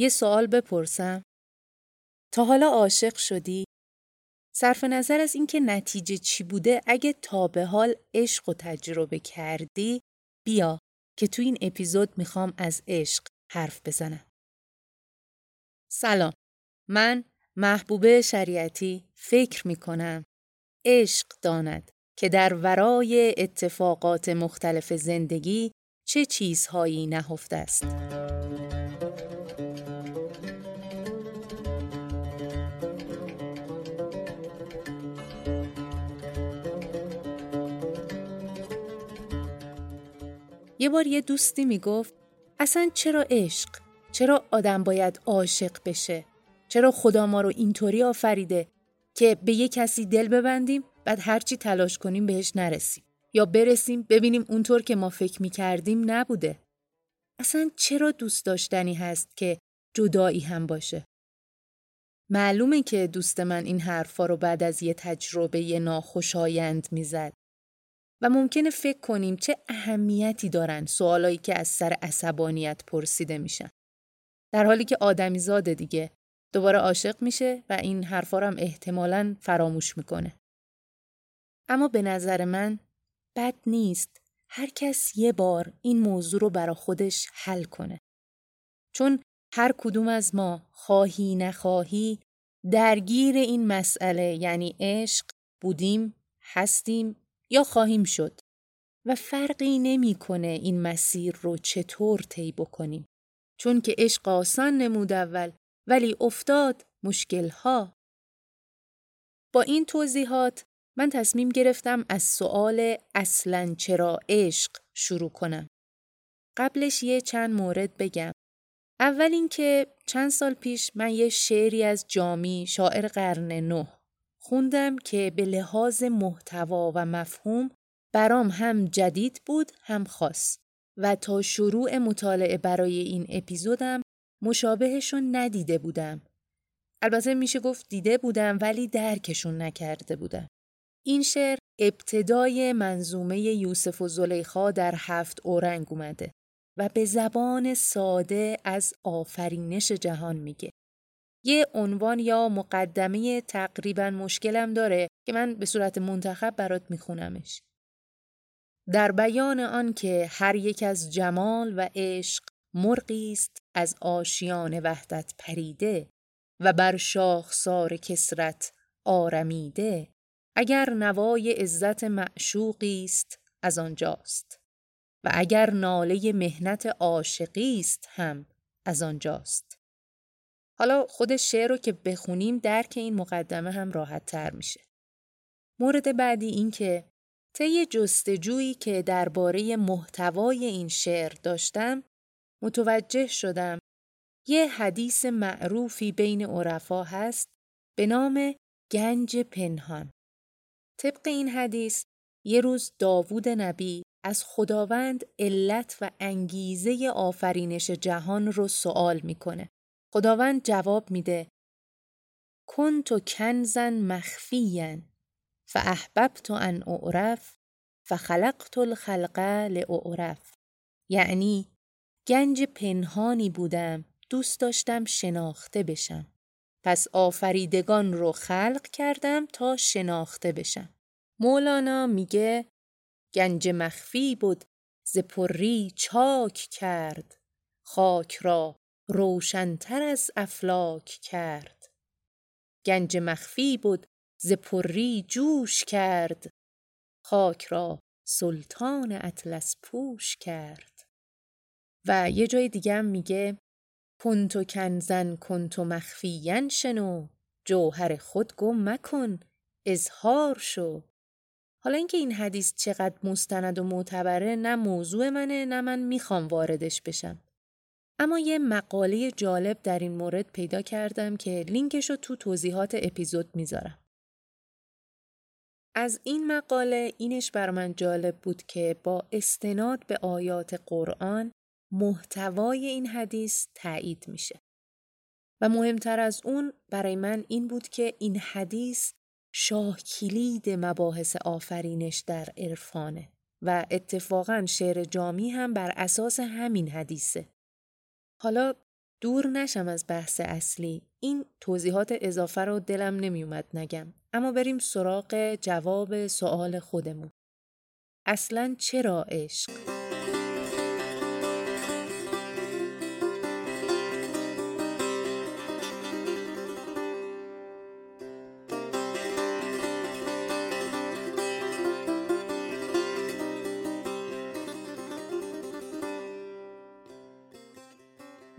یه سوال بپرسم. تا حالا عاشق شدی؟ صرف نظر از اینکه نتیجه چی بوده اگه تا به حال عشق و تجربه کردی بیا که تو این اپیزود می‌خوام از عشق حرف بزنم. سلام. من محبوبه شریعتی فکر می‌کنم. عشق داند که در ورای اتفاقات مختلف زندگی چه چیزهایی نهفته است. یه بار یه دوستی می‌گفت اصلا چرا عشق؟ چرا آدم باید عاشق بشه؟ چرا خدا ما رو اینطوری آفریده که به یه کسی دل ببندیم بعد هرچی تلاش کنیم بهش نرسیم یا برسیم ببینیم اونطور که ما فکر می‌کردیم نبوده. اصلا چرا دوست داشتنی هست که جدایی هم باشه؟ معلومه که دوست من این حرفا رو بعد از یه تجربه ناخوشایند می‌زد. و ممکنه فکر کنیم چه اهمیتی دارن سوالایی که از سر عصبانیت پرسیده میشن. در حالی که آدمی زاده دیگه دوباره عاشق میشه و این حرفا هم احتمالاً فراموش می‌کنه. اما به نظر من بد نیست هر کس یه بار این موضوع رو برا خودش حل کنه. چون هر کدوم از ما خواهی نخواهی درگیر این مسئله یعنی عشق بودیم، هستیم یا خواهیم شد و فرقی نمی‌کنه این مسیر رو چطور طی بکنیم. چون که عشق آسان نمود اول ولی افتاد مشکلها. با این توضیحات من تصمیم گرفتم از سوال اصلا چرا عشق شروع کنم. قبلش یه چند مورد بگم. اول اینکه چند سال پیش من یه شعری از جامی شاعر قرن نه خوندم که به لحاظ محتوا و مفهوم برام هم جدید بود هم خاص و تا شروع مطالعه برای این اپیزودم مشابهشون ندیده بودم. البته میشه گفت دیده بودم ولی درکشون نکرده بودم. این شعر ابتدای منظومه یوسف و زلیخا در هفت اورنگ اومده و به زبان ساده از آفرینش جهان میگه. یه عنوان یا مقدمه تقریبا مشکلم داره که من به صورت منتخب برات میخونمش. در بیان آن که هر یک از جمال و عشق مرغی است از آشیان وحدت پریده و بر شاخسار کسرت آرمیده اگر نوای عزت معشوقی است از آنجاست و اگر ناله مهنت عاشقی است هم از آنجاست حالا خود شعر رو که بخونیم درک این مقدمه هم راحت تر میشه مورد بعدی این که طی جستجویی که درباره محتوای این شعر داشتم متوجه شدم یه حدیث معروفی بین عرفا هست به نام گنج پنهان طبق این حدیث یه روز داوود نبی از خداوند علت و انگیزه آفرینش جهان رو سوال می‌کنه. خداوند جواب میده. تو کنزن مخفیا فاحببت ان اعرف فخلقت الخلق لاعرف. یعنی گنج پنهانی بودم دوست داشتم شناخته بشم. پس آفریدگان رو خلق کردم تا شناخته بشم. مولانا میگه گنج مخفی بود ز چاک کرد خاک را روشنتر از افلاک کرد. گنج مخفی بود ز پری جوش کرد. خاک را سلطان اطلس پوش کرد. و یه جای دیگه هم میگه کنتو کنزن کنتو مخفیین شنو جوهر خود گم مکن اظهار شو. حالا اینکه این حدیث چقدر مستند و معتبره نه موضوع منه نه من می‌خوام واردش بشم. اما یه مقاله جالب در این مورد پیدا کردم که لینکش رو تو توضیحات اپیزود می‌ذارم از این مقاله اینش بر من جالب بود که با استناد به آیات قرآن محتوای این حدیث تایید میشه. و مهمتر از اون برای من این بود که این حدیث شاه کلید مباحث آفرینش در عرفانه و اتفاقا شعر جامی هم بر اساس همین حدیثه. حالا دور نشم از بحث اصلی. این توضیحات اضافه رو دلم نمیومد نگم. اما بریم سراغ جواب سوال خودمون. اصلا چرا عشق؟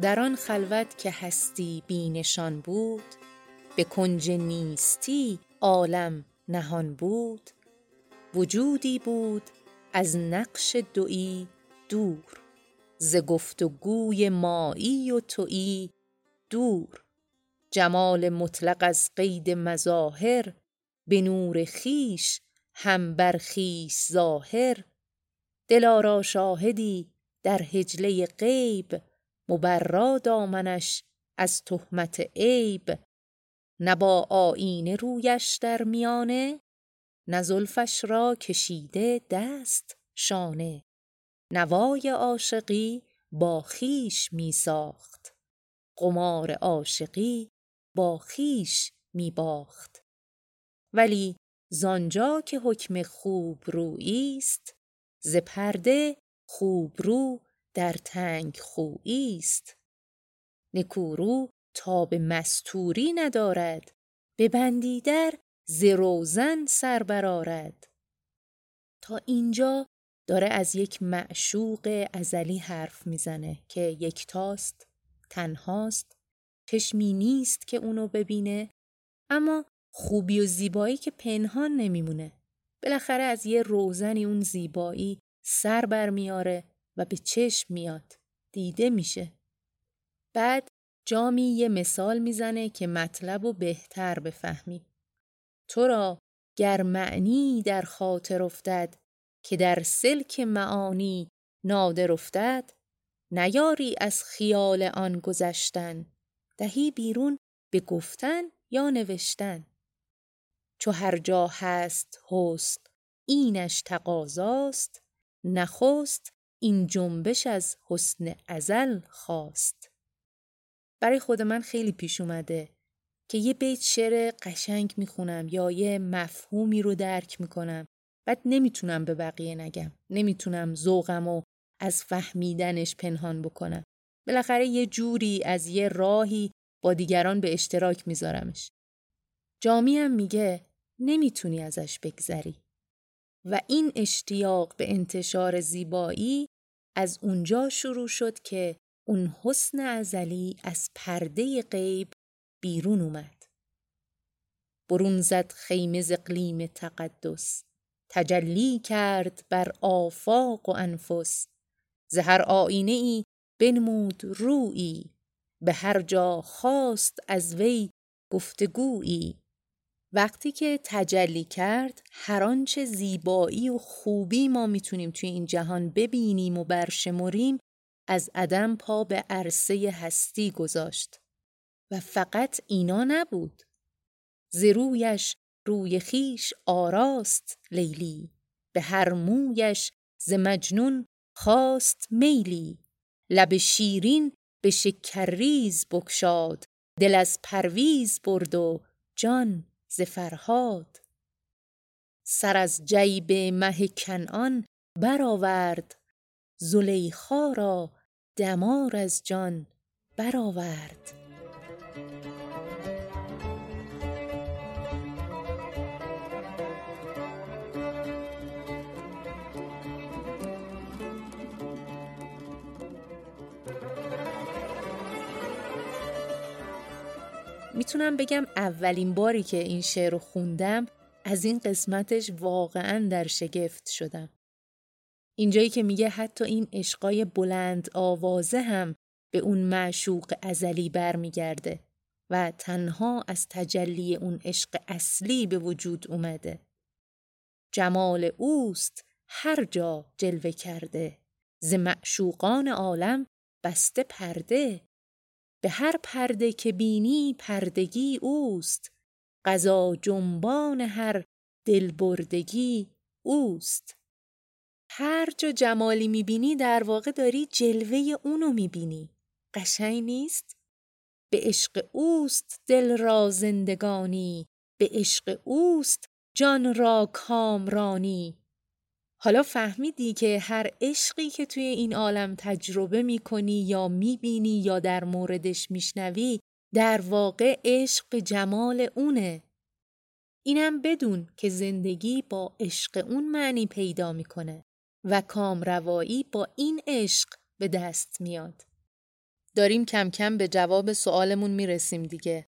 در آن خلوت که هستی بینشان بود به کنج نیستی عالم نهان بود. وجودی بود از نقش دویی دور ز گفت و گوی مایی و تویی دور. جمال مطلق از قید مظاهر به نور خویش هم بر ظاهر. دلارا شاهدی در حجله غیب مبرا دامنش از تهمت عیب نه با آیینه رویش در میانه نه زلفش را کشیده دست شانه. نوای عاشقی با خویش می ساخت قمار عاشقی با خویش می باخت ولی زانجا که حکم خوب است ز پرده خوبرو در تنگ خویی است. نکورو تاب مستوری ندارد. ببندی در ز روزن سر برآرد. تا اینجا داره از یک معشوق ازلی حرف می‌زنه که یکتاست تنهاست چشمی نیست که اونو ببینه اما خوبی و زیبایی که پنهان نمیمونه. بالاخره از یه روزنی اون زیبایی سر برمیاره و به چشم میاد. دیده میشه. بعد جامی یه مثال می‌زنه که مطلب و بهتر بفهمی. تو را گر معنی در خاطر افتد که در سلک معانی نادر افتد نیاری از خیال آن گذشتن. دهی بیرون به گفتن یا نوشتن. چو هر جا هست هست اینش تقاضاست. نخست این جنبش از حسن ازل خواست. برای خود من خیلی پیش اومده که یه بیت شعر قشنگ می‌خونم یا یه مفهومی رو درک می‌کنم. بعد نمی‌تونم به بقیه نگم. نمی‌تونم ذوقم و از فهمیدنش پنهان بکنم. بالاخره یه جوری از یه راهی با دیگران به اشتراک میذارمش. جامی هم میگه نمی‌تونی ازش بگذری. و این اشتیاق به انتشار زیبایی از اونجا شروع شد که اون حسن ازلی از پرده غیب بیرون اومد. برون زد خیمه اقلیم تقدس. تجلی کرد بر آفاق و انفس. زهر آینه ای بنمود رویی. به هر جا خواست از وی گفتگویی. وقتی که تجلی کرد هر آنچه زیبایی و خوبی ما می‌تونیم توی این جهان ببینیم و برشمریم از عدم پا به عرصه هستی گذاشت. و فقط اینا نبود. ز رویش روی خیش آراست لیلی به هر مویش ز مجنون خواست میلی. لب شیرین به شکرریز بگشاد دل از پرویز برد و جان ز فرهاد. سر از جیب مه کنعان برآورد. زلیخا را دمار از جان برآورد. می‌تونم بگم اولین باری که این شعر رو خوندم از این قسمتش واقعا در شگفت شدم. اینجایی که میگه حتی این عشقای بلند آوازه هم به اون معشوق ازلی برمیگرده و تنها از تجلی اون عشق اصلی به وجود اومده. جمال اوست هر جا جلوه کرده ز معشوقان عالم بسته پرده به هر پرده که بینی پردگی اوست. قضا جنبان هر دلبردگی اوست. هر جا جمالی می‌بینی در واقع داری جلوه اونو می‌بینی. قشنگ نیست؟ به عشق اوست دل را زندگانی به عشق اوست جان را کامرانی. حالا فهمیدی که هر عشقی که توی این عالم تجربه می‌کنی یا می‌بینی یا در موردش میشنوی در واقع عشق جمال اونه اینم بدون که زندگی با عشق اون معنی پیدا می‌کنه و کامروایی با این عشق به دست میاد. داریم کم کم به جواب سوالمون می‌رسیم دیگه.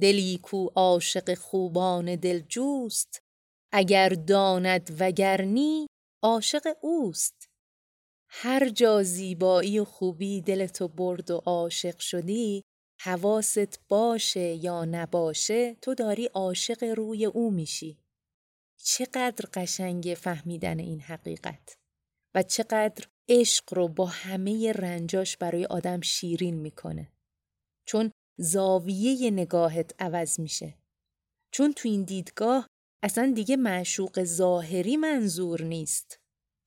دلی کو عاشق خوبان دلجوست اگر داند وگرنی عاشق اوست. هر جا زیبایی و خوبی دلتو برد و عاشق شدی حواست باشه یا نباشه تو داری عاشق روی او میشی. چقدر قشنگ فهمیدن این حقیقت. و چقدر عشق رو با همه رنجاش برای آدم شیرین می‌کنه. چون زاویه نگاهت عوض میشه. چون تو این دیدگاه اصلا دیگه معشوق ظاهری منظور نیست.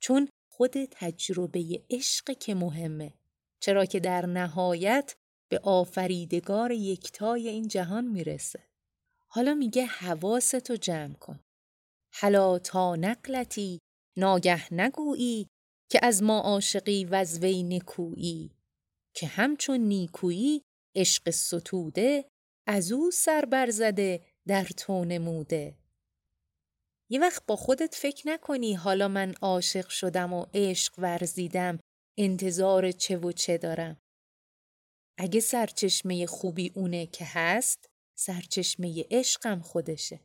چون خود تجربه عشق که مهمه. چرا که در نهایت به آفریدگار یکتای این جهان می‌رسه. حالا میگه حواستو جمع کن. حالا تا نقلتی ناگه نگویی که از ما عاشقی و از وی نکویی. که همچون نیکویی عشق ستوده از او سر برزده در تو نموده. یه وقت با خودت فکر نکنی حالا من عاشق شدم و عشق ورزیدم انتظار چه و چه دارم اگه سرچشمه خوبی اونه که هست سرچشمه عشقم خودشه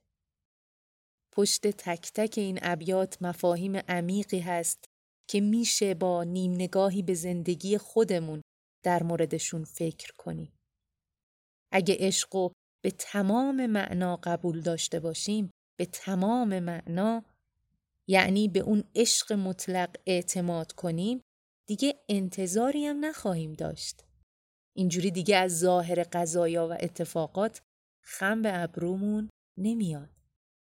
پشت تک تک این ابیات مفاهیم عمیقی هست که میشه با نیم نگاهی به زندگی خودمون در موردشون فکر کنیم. اگه عشق به تمام معنا قبول داشته باشیم به تمام معنا یعنی به اون عشق مطلق اعتماد کنیم دیگه انتظاری هم نخواهیم داشت. اینجوری دیگه از ظاهر قضایا و اتفاقات خم به ابرومون نمیاد.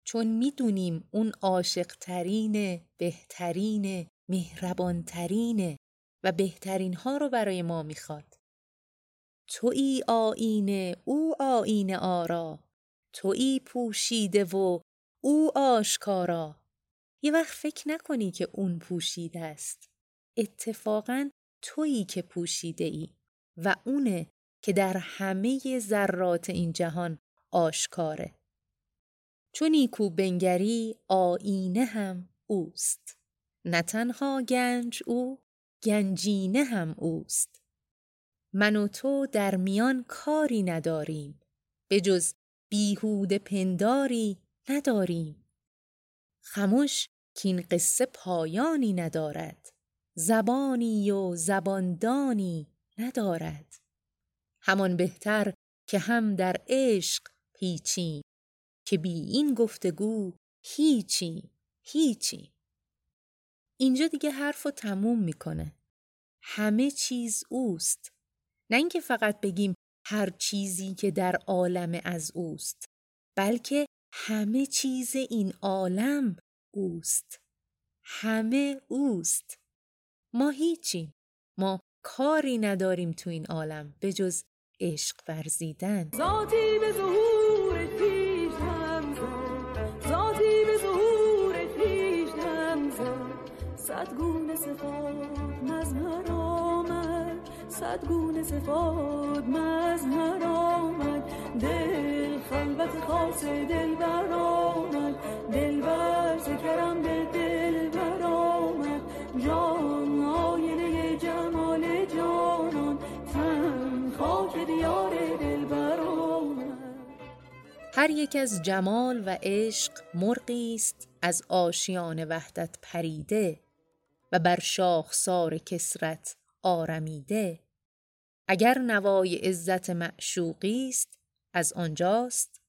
چون می‌دونیم اون عاشق ترینه، بهترینه، مهربانترینه و بهترین ها رو برای ما می‌خواد. توی آینه او آینه آرا توی پوشیده و او آشکارا. یه وقت فکر نکنی که اون پوشیده است. اتفاقا تویی که پوشیده ای و اونه که در همه ذرات این جهان آشکاره. چون نیکو بنگری آینه هم اوست. نه تنها گنج او گنجینه هم اوست. من و تو در میان کاری نداریم. به جز بیهود پنداری نداریم. خموش که این قصه پایانی ندارد. زبانی و زباندانی ندارد. همان بهتر که هم در عشق پیچیم که بی این گفتگو هیچی هیچی اینجا دیگه حرف رو تموم می‌کنه. همه چیز اوست. نه اینکه فقط بگیم هر چیزی که در عالم از اوست بلکه همه چیز این عالم اوست. همه اوست. ما هیچیم. ما کاری نداریم تو این عالم به جز عشق ورزیدن. ذاتی به ظهور پیش ذاتی به ظهور پیش صد گونه صفات مزمر آمد صد گونه صفات مزمر آمد دل خلوت خاص دل بر آمد دل بر کرم به دل بر آمد جان آینه جمال جانان. تن خاک دیار دل بر آمد هر یک از جمال و عشق مرغی است از آشیان وحدت پریده و بر شاخسار کسرت آرمیده. اگر نوای عزت معشوقی است از آنجاست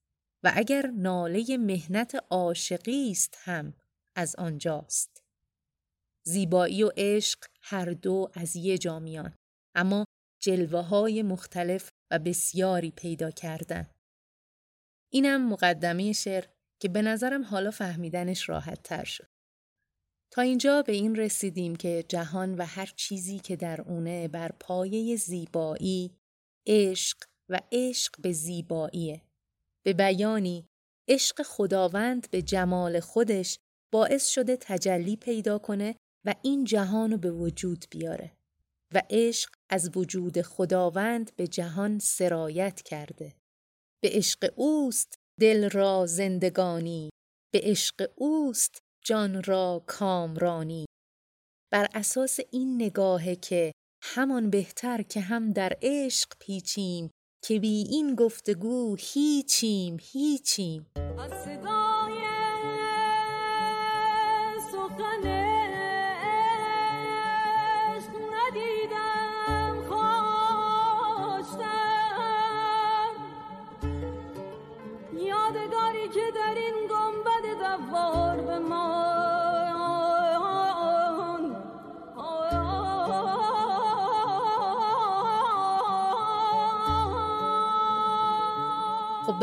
و اگر ناله مهنت عاشقی است هم از آنجاست. زیبایی و عشق هر دو از یه جامیان اما جلوه های مختلف و بسیاری پیدا کردن. اینم مقدمه شعر که به نظرم حالا فهمیدنش راحت تر شد. تا اینجا به این رسیدیم که جهان و هر چیزی که در اونه بر پایه زیبایی، عشق و عشق به زیباییه. به بیانی عشق خداوند به جمال خودش باعث شده تجلی پیدا کنه و این جهان رو به وجود بیاره و عشق از وجود خداوند به جهان سرایت کرده. به عشق اوست دل را زندگانی به عشق اوست جان را کامرانی. بر اساس این نگاهه که همان بهتر که هم در عشق پیچیم که بی این گفتگو هیچیم هیچیم. خب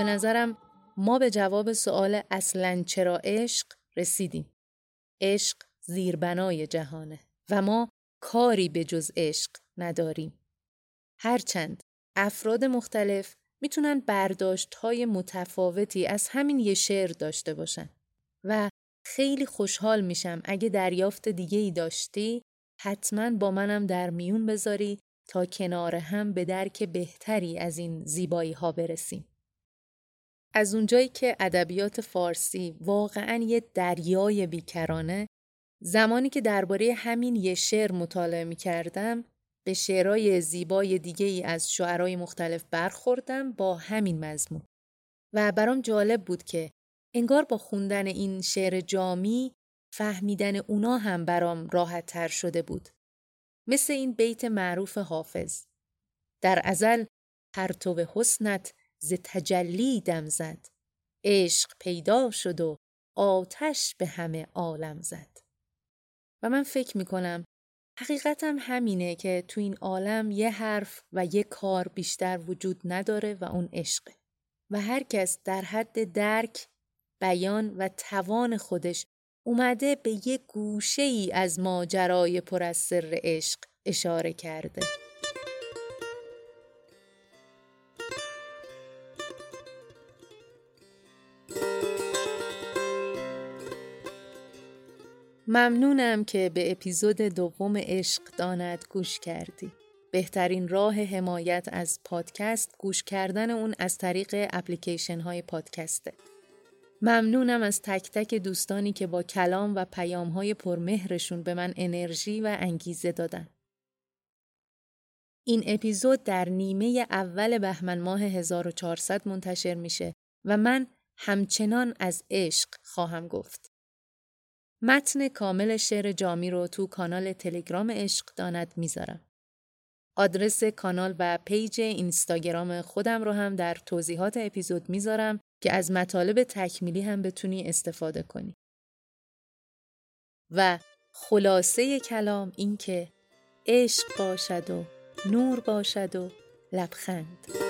به نظرم ما به جواب سوال اصلا چرا عشق رسیدیم. عشق زیربنای جهانه و ما کاری به جز عشق نداریم. هرچند افراد مختلف می‌تونن برداشت های متفاوتی از همین یه شعر داشته باشن و خیلی خوشحال میشم اگه دریافت دیگه ای داشتی حتما با منم در میون بذاری تا کنار هم به درک بهتری از این زیبایی ها برسیم. از اونجایی که ادبیات فارسی واقعا یه دریای بیکرانه زمانی که درباره همین یه شعر مطالعه می کردم به شعرهای زیبای دیگه ای از شعرهای مختلف برخوردم با همین مضمون و برام جالب بود که انگار با خوندن این شعر جامی فهمیدن اونا هم برام راحت تر شده بود. مثل این بیت معروف حافظ. در ازل پرتو حسنت ز تجلی دم زد. عشق پیدا شد و آتش به همه عالم زد. و من فکر می کنم حقیقتم همینه که تو این عالم یه حرف و یه کار بیشتر وجود نداره و اون عشقه. و هر کس در حد درک بیان و توان خودش اومده به یه گوشه ای از ماجرای پر از سر عشق اشاره کرده. ممنونم که به اپیزود دوم عشق داند گوش کردی. بهترین راه حمایت از پادکست گوش کردن اون از طریق اپلیکیشن های پادکسته. ممنونم از تک تک دوستانی که با کلام و پیام های پرمهرشون به من انرژی و انگیزه دادن. این اپیزود در نیمه اول بهمن ماه 1400 منتشر میشه و من همچنان از عشق خواهم گفت. متن کامل شعر جامی رو تو کانال تلگرام عشق داند می‌ذارم. آدرس کانال و پیج اینستاگرام خودم رو هم در توضیحات اپیزود می‌ذارم که از مطالب تکمیلی هم بتونی استفاده کنی. و خلاصه کلام این که عشق باشد و نور باشد و لبخند.